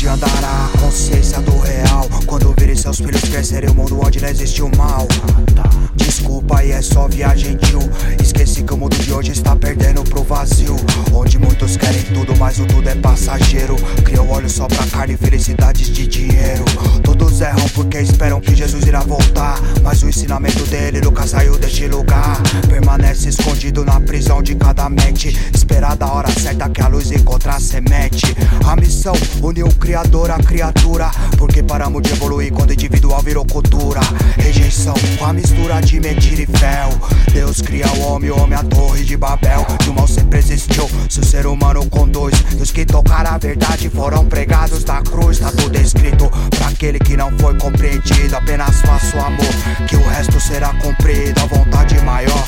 onde andará a consciência do real? Quando virem seus filhos crescerem o mundo onde não existe o mal. Desculpa aí é só viagem tio. Esqueci que o mundo de hoje está perdendo pro vazio. Onde muitos querem tudo, mas o tudo é passageiro. Criam olhos só pra carne e felicidades de dinheiro. Todos erram porque esperam que Jesus irá voltar. Mas o ensinamento dele nunca saiu deste lugar. Permanece escondido na prisão de cada mente. Esperar da hora certa que a luz encontrar a semente. A missão uniu o Criador à criatura. Porque paramos de evoluir quando o individual virou cultura. Rejeição com a mistura de mentira e fel. Deus cria o homem, o homem a torre de Babel. E o mal sempre existiu. Se o ser humano conduz, e os que tocaram a verdade foram pregados da cruz. Tá tudo escrito pra aquele que não foi compreendido. Apenas faço amor, que o resto será cumprido. A vontade maior,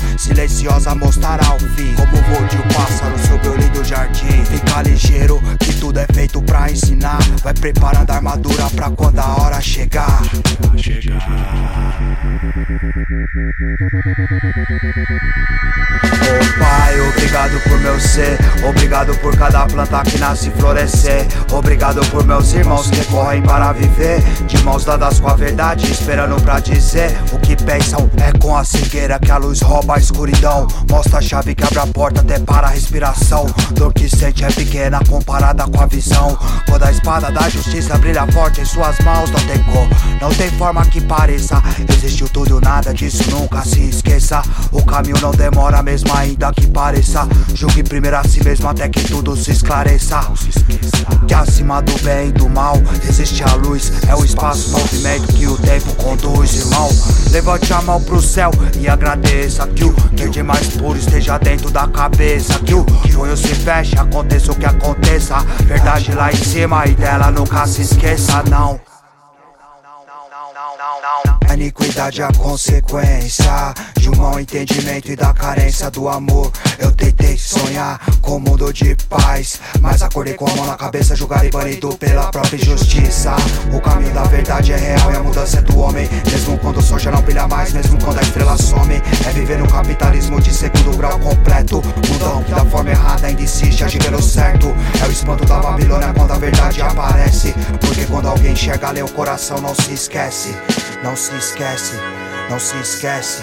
silenciosa, mostrará o fim. Como voo de um pássaro sobre o lindo jardim. Fica ligeiro, que tudo é feito pra ensinar. Vai preparando a armadura pra quando a hora chegar. Oh Pai, obrigado por meu ser. Obrigado por cada planta que nasce e florescer. Obrigado por meus irmãos que correm para viver. De mãos dadas com a verdade, esperando pra dizer o que pensam. É com a cegueira que a luz rouba a escuridão. Mostra a chave que abre a porta até para a respiração. Dor que sente é pequena comparada com a visão. Quando a espada da justiça brilha forte em suas mãos, não tem cor, não tem forma que pareça. Existiu tudo, nada disso nunca se esqueça. O caminho não demora mesmo ainda que pareça. Julgue primeiro a si mesmo até que tudo se esclareça. Que acima do bem e do mal existe a luz. É o espaço, o movimento que o tempo conduz, irmão. Levante a mão pro céu e agradeça que o verde mais puro esteja dentro da cabeça. Que o sonho se feche, aconteça o que aconteça. Verdade lá em cima e dela nunca se esqueça, não. A iniquidade é a consequência de um mau entendimento e da carência do amor. Eu tentei sonhar com um mundo de paz, mas acordei com a mão na cabeça, julgado e banido pela própria justiça. O caminho da verdade é real e a mudança é do homem, mesmo quando o sol já não brilha mais, mesmo quando a estrela some. É viver no capitalismo de segundo grau completo. Mundão que da forma errada ainda insiste, agir pelo certo. É o espanto da Babilônia quando a verdade aparece. Porque quando alguém enxerga, lê o coração, não se esquece. Não se esquece, não se esquece.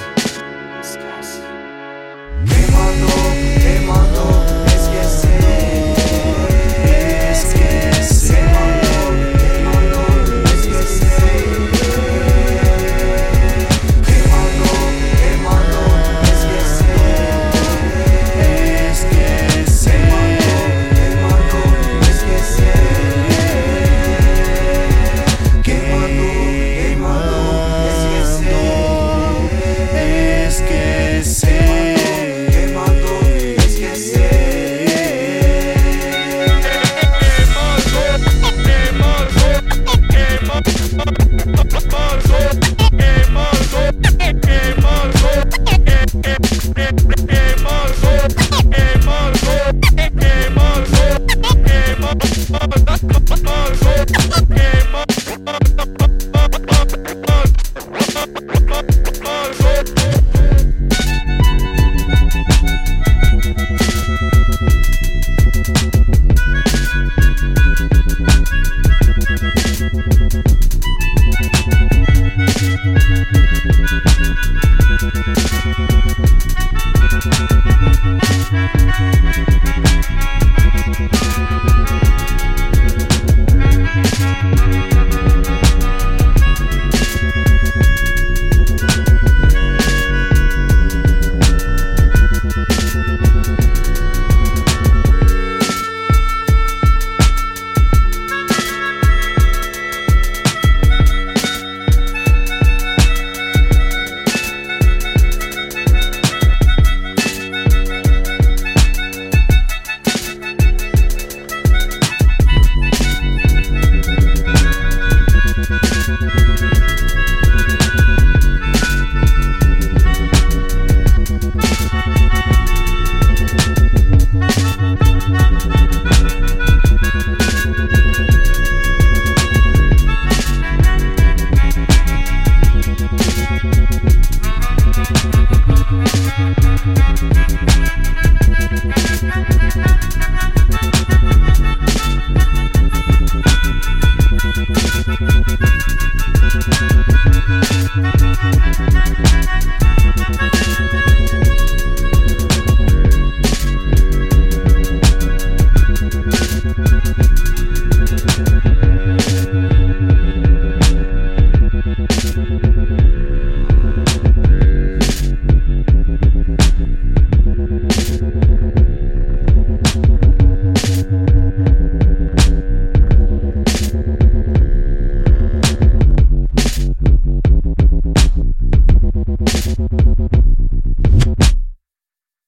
Bye. thank you